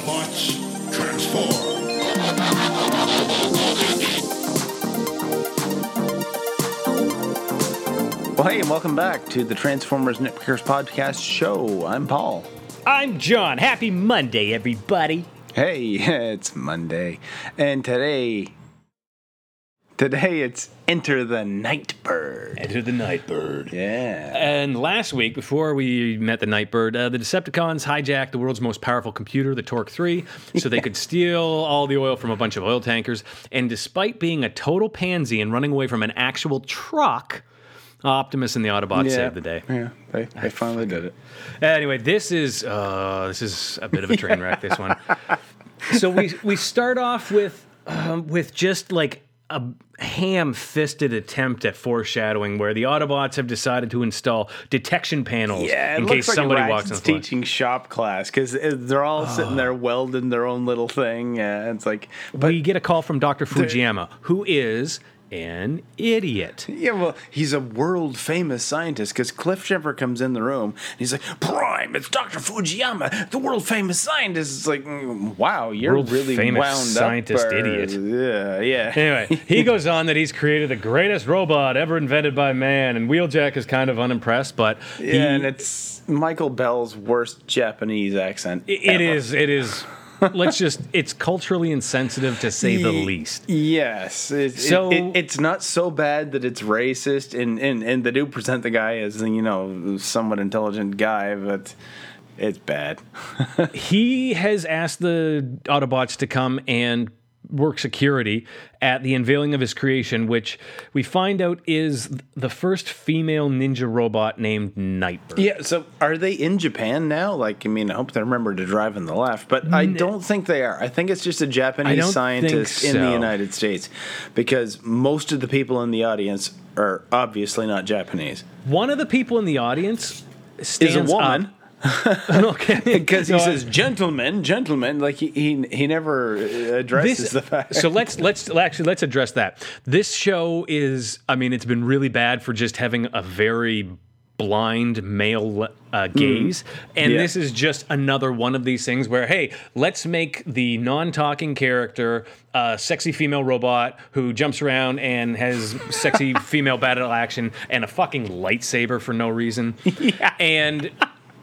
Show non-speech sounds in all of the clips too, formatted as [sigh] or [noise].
Autobots, transform. Well, hey, and welcome back to the Transformers Nitpickers Podcast Show. I'm Paul. I'm John. Happy Monday, everybody. Hey, [laughs] it's Monday, and today, today it's Enter the Nightbird. Enter the Nightbird. Yeah. And last week, before we met the Nightbird, uh, the Decepticons hijacked the world's most powerful computer, the Torq 3, so they could [laughs] steal all the oil from a bunch of oil tankers. And despite being a total pansy and running away from an actual truck, Optimus and the Autobots yeah. saved the day. Yeah, they, they finally did it. Anyway, this is uh, this is a bit of a train wreck. This one. [laughs] So we we start off with um, with just like a ham-fisted attempt at foreshadowing, where the Autobots have decided to install detection panels Yeah, in case like somebody walks in. the floor. teaching shop class because uh, they're all sitting there [sighs] welding their own little thing. Yeah, it's like, but we get a call from Dr. Fujiyama, who is an idiot. Yeah, well, he's a world famous scientist because Cliff Schiffer comes in the room and he's like, Prime, it's Dr. Fujiyama, the world famous scientist. It's like, mm, wow, you're World really famous wound scientist up. or- idiot. Yeah, yeah. Anyway, he [laughs] goes on that he's created the greatest robot ever invented by man, and Wheeljack is kind of unimpressed, but he, yeah, and it's Michael Bell's worst Japanese accent. It ever. is. It is. Let's just. It's culturally insensitive to say the least. Yes. It, So- it, it, it's not so bad that it's racist, and, and, and they do present the guy as, you know, somewhat intelligent guy, but it's bad. [laughs] He has asked the Autobots to come and work security at the unveiling of his creation, which we find out is the first female ninja robot named Nightbird. Yeah, so are they in Japan now? Like, I mean, I hope they remember to drive on the left, but I don't think they are. I think it's just a Japanese scientist think in the. United States because most of the people in the audience are obviously not Japanese. One of the people in the audience Is a woman. up. [laughs] okay, [laughs] Because he No, says, "Gentlemen, gentlemen," like he he, he never uh, addresses this, the fact. so let's let's actually let's address that. This show is, I mean, it's been really bad for just having a very blind male uh, gaze, and Yeah. this is just another one of these things where, hey, let's make the non-talking character a sexy female robot who jumps around and has sexy [laughs] female battle action and a fucking lightsaber for no reason, yeah. and.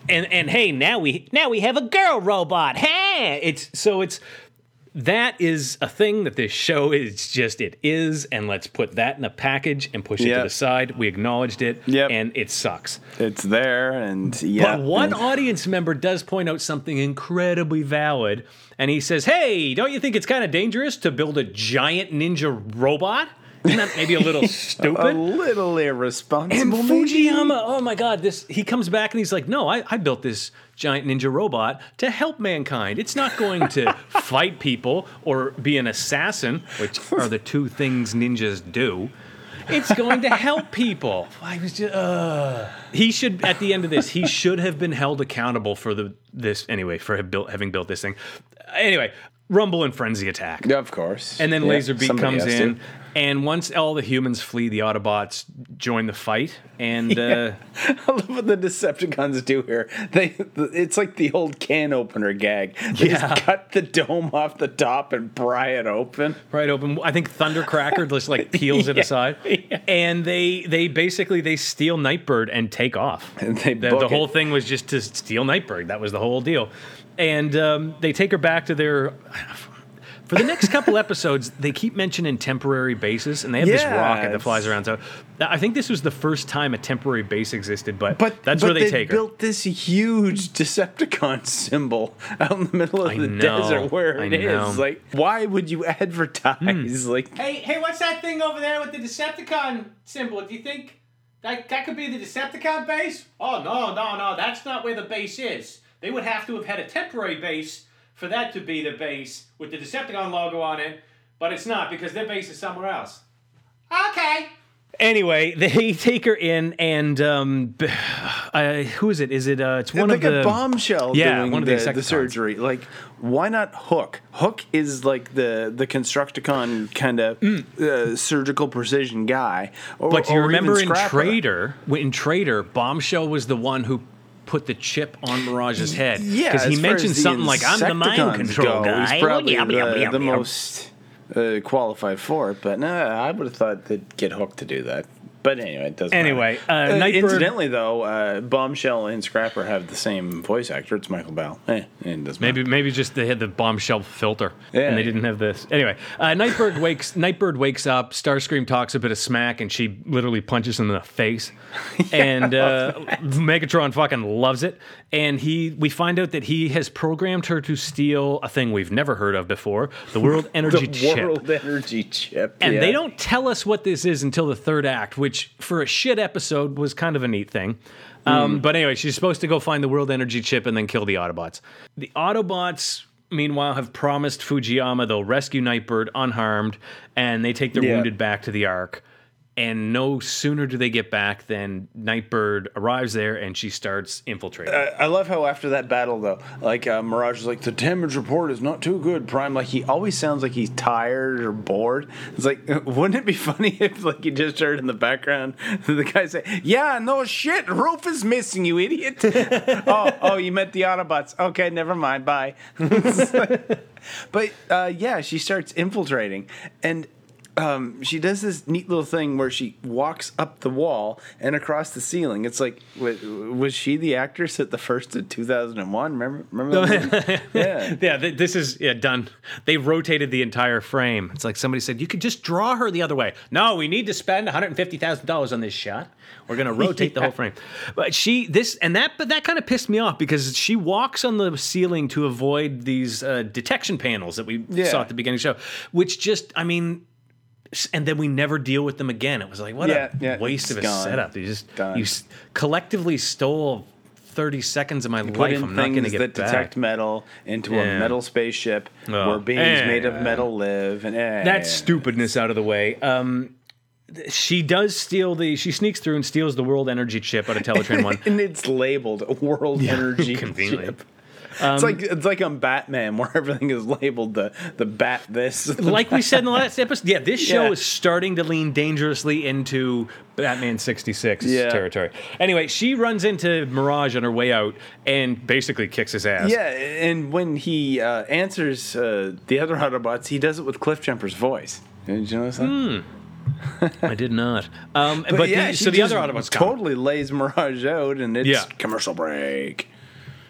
And, and hey, now we now we have a girl robot. Hey, it's so it's that is a thing that this show is just it is and let's put that in a package and push it to the side we acknowledged it Yep. and it sucks it's there, and yeah. but one audience member does point out something incredibly valid and he says hey don't you think it's kind of dangerous to build a giant ninja robot maybe a little [laughs] stupid, a little irresponsible. and? Fujiyama, oh my God, this he comes back and he's like, no, I, I built this giant ninja robot to help mankind. It's not going to [laughs] fight people or be an assassin, which are the two things ninjas do. It's going to help [laughs] people. I was just, uh. He should, at the end of this, he should have been held accountable for the this anyway for have built, having built this thing. Anyway, Rumble and Frenzy attack. Yeah, of course. And then Yeah, Laserbeak comes has to. in, and once all the humans flee, the Autobots join the fight, and [laughs] uh, I love what the Decepticons do here. They, it's like the old can opener gag. They Yeah. just cut the dome off the top and pry it open. right open. I think Thundercracker [laughs] just like peels it aside, yeah. and they they basically they steal Nightbird and take off. And they the, the it. whole thing was just to steal Nightbird. That was the whole deal, and um, they take her back to their. For the next couple [laughs] episodes, they keep mentioning temporary bases, and they have this Yeah, rocket that flies around. So, I think this was the first time a temporary base existed, but, But that's but where they, take her. built this huge Decepticon [laughs] symbol out in the middle of I the know, desert where I it is. know. Hmm. Like, why would you advertise? Like, Hey, hey, what's that thing over there with the Decepticon symbol? Do you think that that could be the Decepticon base? Oh no, no, no, that's not where the base is. They would have to have had a temporary base for that to be the base with the Decepticon logo on it, but it's not because their base is somewhere else. Okay. Anyway, [laughs] they take her in, and um, b- [sighs] uh, who is it? Is it? Uh, it's one like of the a bombshell Yeah, doing one of the the, the surgery. Like, why not Hook? Hook is like the the Constructicon kind of uh, surgical precision guy. Or, Mm. But you or remember in Scrapper. Traitor, in Traitor, Bombshell was the one who put the chip on Mirage's head. Yeah, because he mentioned something like, "I'm the mind control go, guy." He's probably Yum, the, yum, the most uh, qualified for it, but no, I would have thought they'd get hooked to do that. But anyway, it doesn't. Anyway, matter. uh, Nightbird- incidentally though, uh, Bombshell and Scrapper have the same voice actor. It's Michael Bell. Eh, it doesn't Maybe matter. maybe just they had the bombshell filter Yeah. and they didn't have this. Anyway, uh, Nightbird [laughs] wakes Nightbird wakes up. Starscream talks a bit of smack and she literally punches him in the face. [laughs] And uh, Megatron fucking loves it. And he we find out that he has programmed her to steal a thing we've never heard of before: the World [laughs] Energy the Chip. World Energy Chip, And yeah. they don't tell us what this is until the third act, which for a shit episode was kind of a neat thing. Um, But anyway, she's supposed to go find the world energy chip and then kill the Autobots. The Autobots, meanwhile, have promised Fujiyama they'll rescue Nightbird unharmed and they take their Yeah. wounded back to the Ark. And no sooner do they get back than Nightbird arrives there and she starts infiltrating. I love how after that battle though, like uh, Mirage is like the damage report is not too good. Prime, like he always sounds like he's tired or bored. It's like, [laughs] wouldn't it be funny [laughs] if like you just heard in the background [laughs] the guy say, "Yeah, no shit, roof is missing, you idiot." oh, oh, you met the Autobots. Okay, never mind. Bye. But uh, yeah, she starts infiltrating and. Um, she does this neat little thing where she walks up the wall and across the ceiling. It's like, wa- was she the actress at the first of 2001? Remember? Remember? that [laughs] yeah. Yeah, th- this is yeah done. They rotated the entire frame. It's like somebody said you could just draw her the other way. No, we need to spend one hundred and fifty thousand dollars on this shot. We're gonna rotate the whole [laughs] frame. But she this and that, but that kind of pissed me off because she walks on the ceiling to avoid these uh, detection panels that we Yeah. saw at the beginning of the show, which just I mean. S- And then we never deal with them again. It was like what Yeah, a yeah, waste of a gone. setup. You just Done. you s- collectively stole thirty seconds of my Put life. in I'm not going to things get that back. detect metal into Yeah. a metal spaceship Oh. where beings made of metal live. And eh. that stupidness out of the way. Um, she does steal the. She sneaks through and steals the world energy chip out of Teletraan One. [laughs] and it's labeled World Energy [laughs] conveniently. Chip. it's like it's like on Batman [laughs] where everything is labeled the the bat this. like we said in the last [laughs] episode, yeah, this show Yeah. is starting to lean dangerously into Batman 66 Yeah. territory. Anyway, she runs into Mirage on her way out and basically kicks his ass. Yeah, and when he uh, answers uh, the other Autobots, he does it with Cliffjumper's voice. Did you notice that? Hmm. [laughs] I did not. Um, but, yeah, the, so the other Autobots totally lays Mirage out, and it's Yeah. commercial break.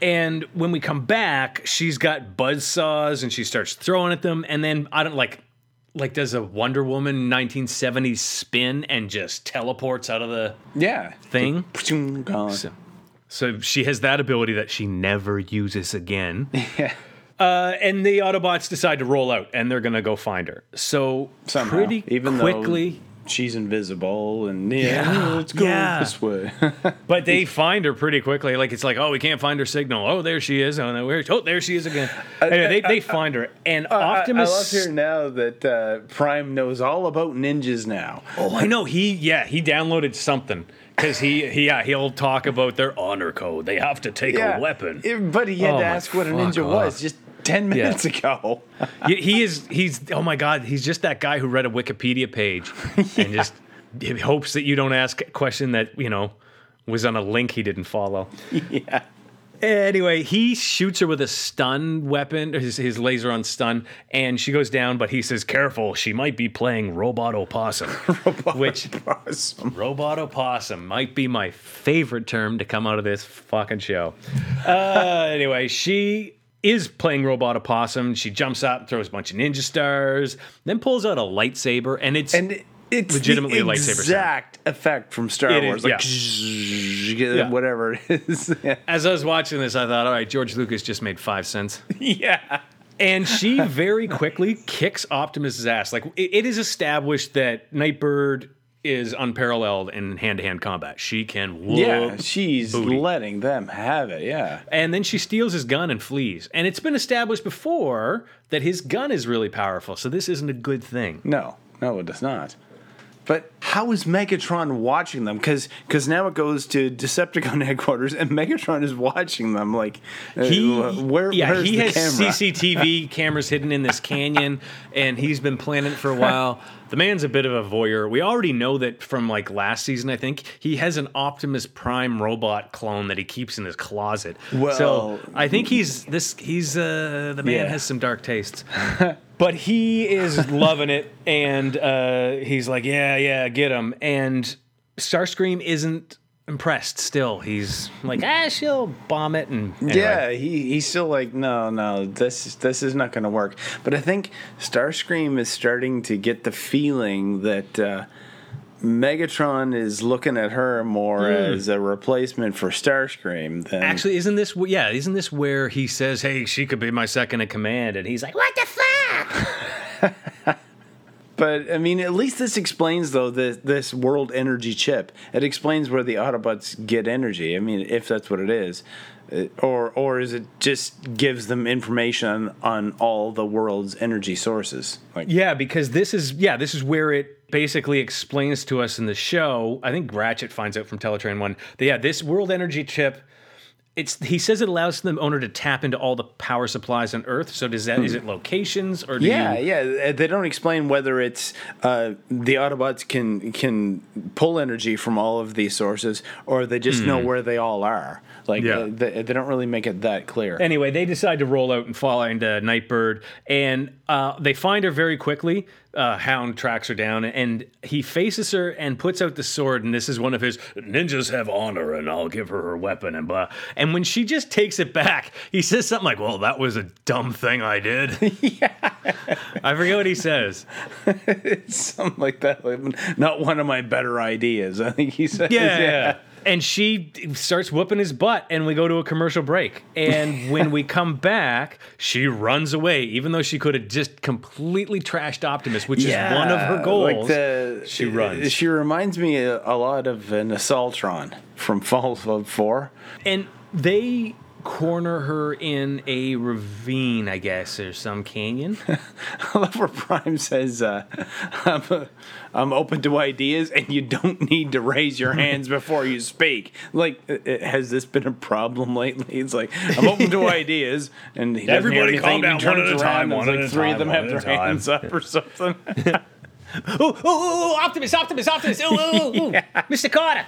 And when we come back, she's got buzz saws and she starts throwing at them. And then I don't like, like does a Wonder Woman 1970s spin and just teleports out of the Yeah, thing. Gone. So she has that ability that she never uses again. [laughs] Yeah. Uh, and the Autobots decide to roll out and they're gonna go find her. So Somehow, pretty even quickly, she's invisible, and yeah, Yeah, let's go yeah. this way. [laughs] but they find her pretty quickly. Like it's like, oh, we can't find her signal. Oh, there she is. Oh, no, where? Oh, there she is again. Anyway, they, they find her, and Optimus. I, I love hearing now that uh, Prime knows all about ninjas now. Oh, I know. He yeah, he downloaded something because he, he yeah he'll talk about their honor code. They have to take a weapon. Yeah, but he had Oh to ask what a ninja off. was just ten minutes ago. he, is he's oh my god he's just that guy who read a Wikipedia page [laughs] and just hopes that you don't ask a question that you know was on a link he didn't follow. yeah. Anyway, he shoots her with a stun weapon, his, his laser on stun, and she goes down. But he says, "Careful, she might be playing Robot Opossum," [laughs] which Awesome. Robot opossum might be my favorite term to come out of this fucking show. Uh, anyway, she is playing Robot Opossum. She jumps up, throws a bunch of ninja stars, then pulls out a lightsaber, and it's And it's Legitimately a the lightsaber sound. exact effect from Star It Wars, is, like Yeah. whatever it is. [laughs] yeah. as I was watching this, I thought, all right, George Lucas just made five cents. [laughs] yeah. And she very quickly kicks Optimus's ass. Like it, it is established that Nightbird is unparalleled in hand-to-hand combat. She can whoop Yeah, she's booty. letting them have it. Yeah. And then she steals his gun and flees. And it's been established before that his gun is really powerful. So this isn't a good thing. No, no, it does not. But how is Megatron watching them? Because because now it goes to Decepticon [laughs] headquarters, and Megatron is watching them. Like uh, He, where? yeah, he has camera? CCTV [laughs] cameras hidden in this canyon, and he's been planning it for a while. The man's a bit of a voyeur. We already know that from like last season. I think he has an Optimus Prime robot clone that he keeps in his closet. so Well- I think he's this. He's uh, the man Yeah. has some dark tastes. [laughs] But he is loving it, and uh, he's like, "Yeah, yeah, get him." And Starscream isn't impressed. Still, he's like, "Ah, she'll bomb it." And anyway. Yeah, he, he's still like, no, no, this this is not going to work. But I think Starscream is starting to get the feeling that uh, Megatron is looking at her more as a replacement for Starscream than Actually, isn't this yeah? Isn't this where he says, "Hey, she could be my second in command," and he's like, "What the fuck?" [laughs] But I mean, at least this explains though this this world energy chip. It explains where the Autobots get energy. I mean, if that's what it is, Uh, or or is it just gives them information on all the world's energy sources? Like, Yeah, because this is yeah, this is where it basically explains to us in the show. I think Ratchet finds out from Teletraan One that yeah, this world energy chip. It's he says it allows the owner to tap into all the power supplies on Earth. So does that is it locations or do Yeah, you, yeah. They don't explain whether it's uh, the Autobots can can pull energy from all of these sources, or they just know where they all are. Like, Hmm. Yeah. uh, they, they don't really make it that clear. Anyway, they decide to roll out and find uh, Nightbird, and uh, they find her very quickly. Uh, Hound tracks her down, and he faces her and puts out the sword. And this is one of his ninjas have honor, and I'll give her her weapon, and blah. And when she just takes it back, he says something like, "Well, that was a dumb thing I did." [laughs] yeah, I forget what he says. It's [laughs] something like that. Like, not one of my better ideas. I [laughs] think he said. Yeah. And she starts whooping his butt, and we go to a commercial break. And [laughs] when we come back, she runs away, even though she could have just completely trashed Optimus, which is one of her goals. Like the, she runs. She reminds me a, a lot of an Assaultron from Fallout 4. and they corner her in a ravine, I guess, or some canyon. [laughs] I love where Prime says, uh, [laughs] I'm, I'm open to ideas and you don't need to raise your hands [laughs] before you speak. Like, uh, has this been a problem lately? It's like, I'm open to ideas. And he doesn't Everybody hear calm anything, down, one at a around time, and one it's at like a three of them have their time. hands up or something. Ooh, ooh, ooh, Optimus, Optimus, Optimus, ooh, ooh, ooh, [laughs] Mr. Kotter.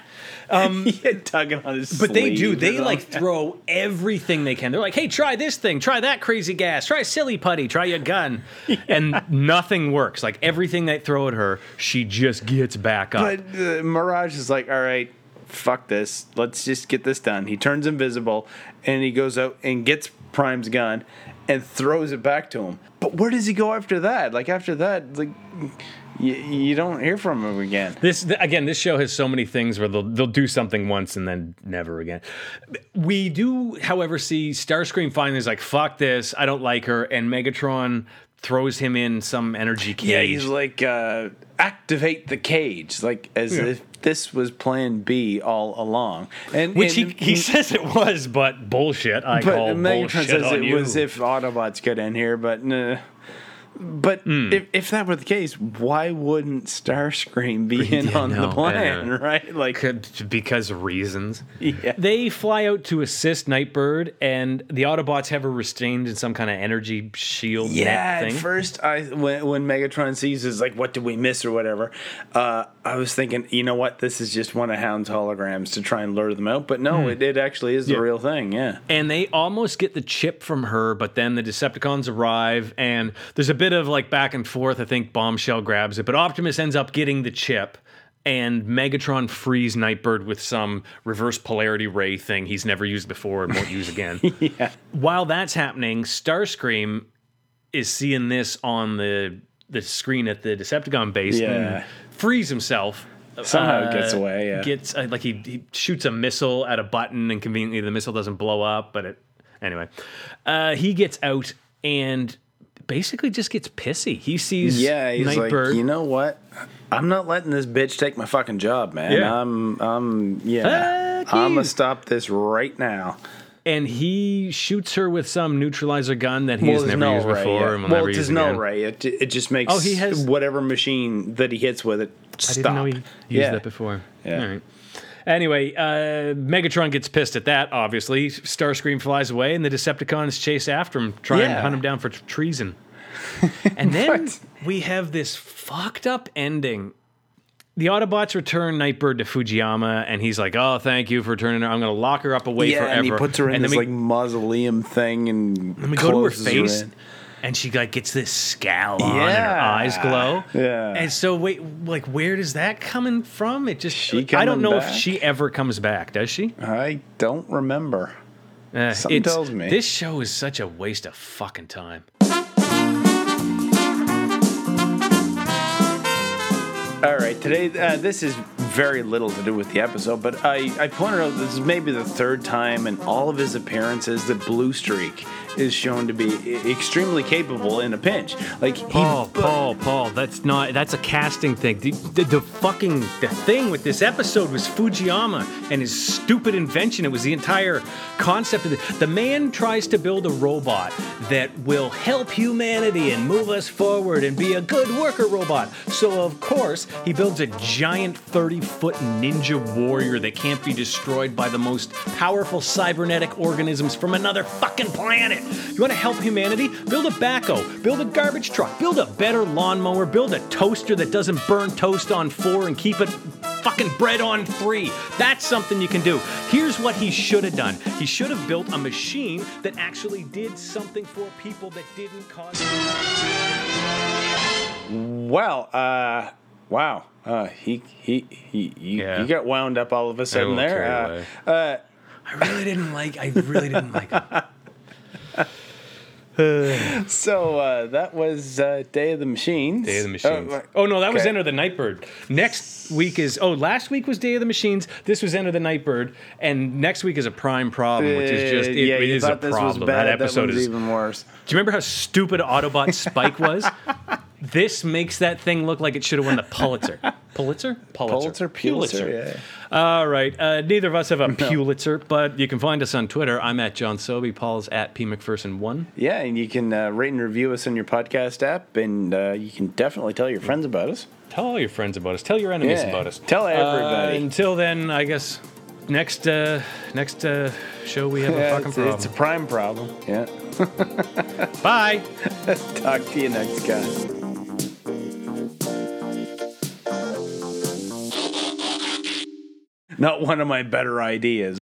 [laughs] yeah, tugging on his But they do. They like [laughs] throw everything they can. They're like, "Hey, try this thing. Try that crazy gas. Try silly putty. Try your gun." And nothing works. Like everything they throw at her, she just gets back up. But uh, Mirage is like, all right, fuck this. Let's just get this done. He turns invisible and he goes out and gets Prime's gun and throws it back to him. But where does he go after that? Like after that, like you, you don't hear from him again. This th- again, this show has so many things where they'll they'll do something once and then never again. We do, however, see Starscream finally is like, "Fuck this, I don't like her," and Megatron throws him in some energy cage. Yeah, he's like, uh, activate the cage, like as Yeah. if this was Plan B all along. And which he, and- he says it was, but bullshit. I But call Megatron bullshit says on it you. was if Autobots got in here, but nah. But Hmm. if, if that were the case, why wouldn't Starscream be [laughs] in Yeah, on no, the plan, yeah. [laughs] right? Like, Could- because reasons. Yeah. They fly out to assist Nightbird, and the Autobots have her restrained in some kind of energy shield yeah. net At first, I when, when Megatron sees is like, what did we miss or whatever? Uh, I was thinking, you know what? This is just one of Hound's holograms to try and lure them out. But no, it, it actually is the Hmm. Real thing. Yeah. and they almost get the chip from her, but then the Decepticons arrive, and there's a bit of like back and forth. I think Bombshell grabs it, but Optimus ends up getting the chip. And Megatron frees Nightbird with some reverse polarity ray thing he's never used before and won't use again. [laughs] Yeah. While that's happening, Starscream is seeing this on the the screen at the Decepticon base Yeah. and frees himself. Somehow Uh, it gets away. Yeah. Gets uh, like he, he shoots a missile at a button, and conveniently the missile doesn't blow up. But it anyway, uh, he gets out and basically just gets pissy. He sees Yeah, he's Nightbird. like, you know what? I'm not letting this bitch take my fucking job, man. Yeah. I'm, I'm, yeah, Fuck I'm you. gonna stop this right now. and he shoots her with some neutralizer gun that he's it's never null used ray, before yeah. and will well, never use his again. ray. It, it just makes Oh, he has- whatever machine that he hits with it stop. I didn't know he used Yeah. that before. Yeah. All right. Anyway, uh, Megatron gets pissed at that, obviously. Starscream flies away, and the Decepticons chase after him, trying to hunt him down for tr- treason. [laughs] And then we have this fucked up ending. The Autobots return Nightbird to Fujiyama, and he's like, "Oh, thank you for returning her. I'm going to lock her up away Yeah, forever." and he puts her in and this we, like mausoleum thing, and and we go to her face, in. And she like gets this scowl on, and her Yeah. eyes glow. Yeah. And so, wait, like, where does that coming from? It just She I don't know if she ever comes back. Does she? I don't remember. Uh, Something tells me. this show is such a waste of fucking time. All right, today uh, this is very little to do with the episode, but I, I pointed out this is maybe the third time in all of his appearances that Bluestreak is shown to be extremely capable in a pinch. Like he, Paul, Paul, Paul. That's not. That's a casting thing. The, the, the fucking the thing with this episode was Fujiyama and his stupid invention. It was the entire concept of the. The man tries to build a robot that will help humanity and move us forward and be a good worker robot. So of course he builds a giant 30 foot ninja warrior that can't be destroyed by the most powerful cybernetic organisms from another fucking planet. You want to help humanity? Build a backhoe, build a garbage truck, build a better lawnmower, build a toaster that doesn't burn toast on four and keep it fucking bread on three. That's something you can do. Here's what he should have done. He should have built a machine that actually did something for people that didn't cause. well, uh, wow, uh, he he he he, Yeah. he got wound up all of a sudden there. Uh, uh, I really didn't like. I really didn't like it. [laughs] [laughs] so uh, that was uh, Day of the Machines. Day of the Machines. Uh, Oh, no, that was okay. Enter the Nightbird. Next week is oh, last week was Day of the Machines. This was Enter the Nightbird, and next week is a prime problem, which is just it, yeah, it you is a thought this problem. was bad. That episode one's is. even worse. Do you remember how stupid Autobot Spike was? [laughs] this makes that thing look like it should have won the [laughs] Pulitzer. Pulitzer? Pulitzer, Pulitzer, yeah. All right. Uh, neither of us have a Pulitzer, but you can find us on Twitter. I'm at John Sobey. Paul's at P McPherson1. Yeah, and you can uh, rate and review us on your podcast app, and uh, you can definitely tell your friends about us. Tell all your friends about us. Tell your enemies Yeah. about us. Tell everybody. Uh, until then, I guess next uh, next uh, show we have a Yeah, fucking it's, problem. it's a prime problem. Yeah. [laughs] Bye. Talk to you next guy. Not one of my better ideas.